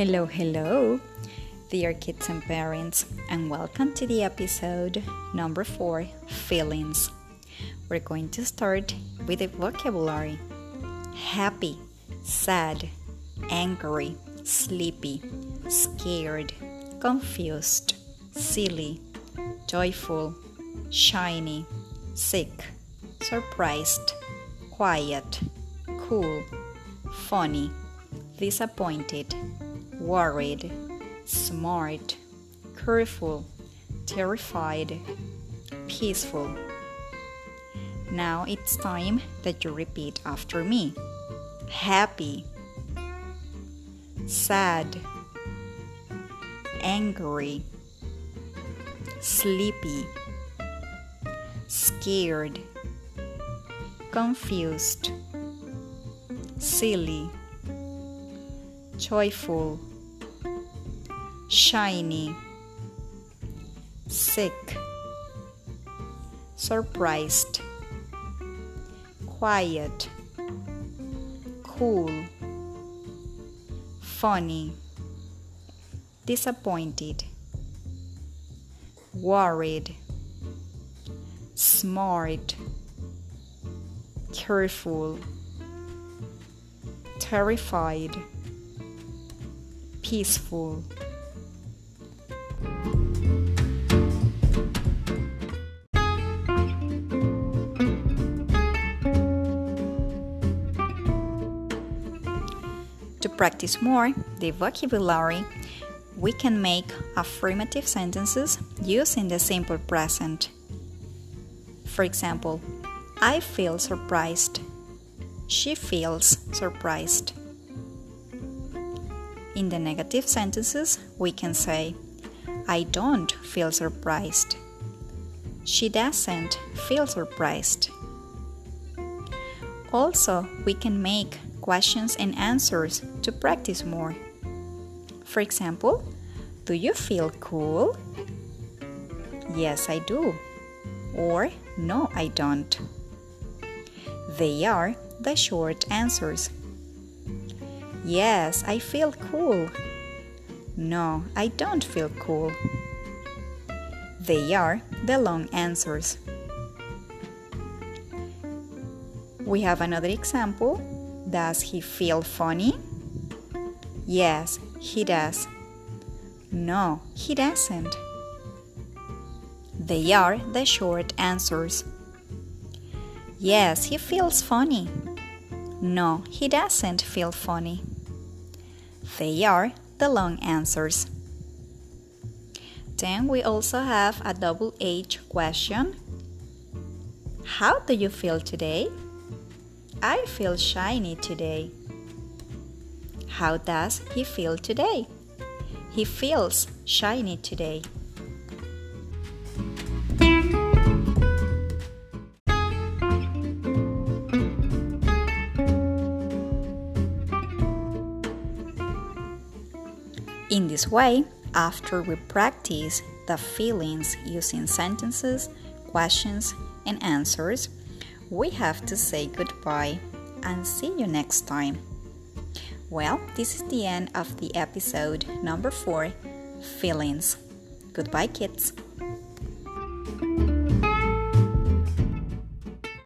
Hello, hello, dear kids and parents, and welcome to the episode number four Feelings. We're going to start with the vocabulary happy, sad, angry, sleepy, scared, confused, silly, joyful, shiny, sick, surprised, quiet, cool, funny, disappointed worried, smart, careful, terrified, peaceful. Now it's time that you repeat after me happy, sad, angry, sleepy, scared, confused, silly, joyful shiny, sick, surprised, quiet, cool, funny, disappointed, worried, smart, careful, terrified, peaceful. Practice more the vocabulary, we can make affirmative sentences using the simple present. For example, I feel surprised. She feels surprised. In the negative sentences, we can say, I don't feel surprised. She doesn't feel surprised. Also, we can make questions and answers to practice more. For example, do you feel cool? Yes, I do. Or no, I don't. They are the short answers. Yes, I feel cool. No, I don't feel cool. They are the long answers. We have another example. Does he feel funny? Yes, he does. No, he doesn't. They are the short answers. Yes, he feels funny. No, he doesn't feel funny. They are the long answers. Then we also have a double H question. How do you feel today? I feel shiny today. How does he feel today? He feels shiny today. In this way, after we practice the feelings using sentences, questions, and answers, we have to say goodbye and see you next time. Well, this is the end of the episode number four Feelings. Goodbye, kids.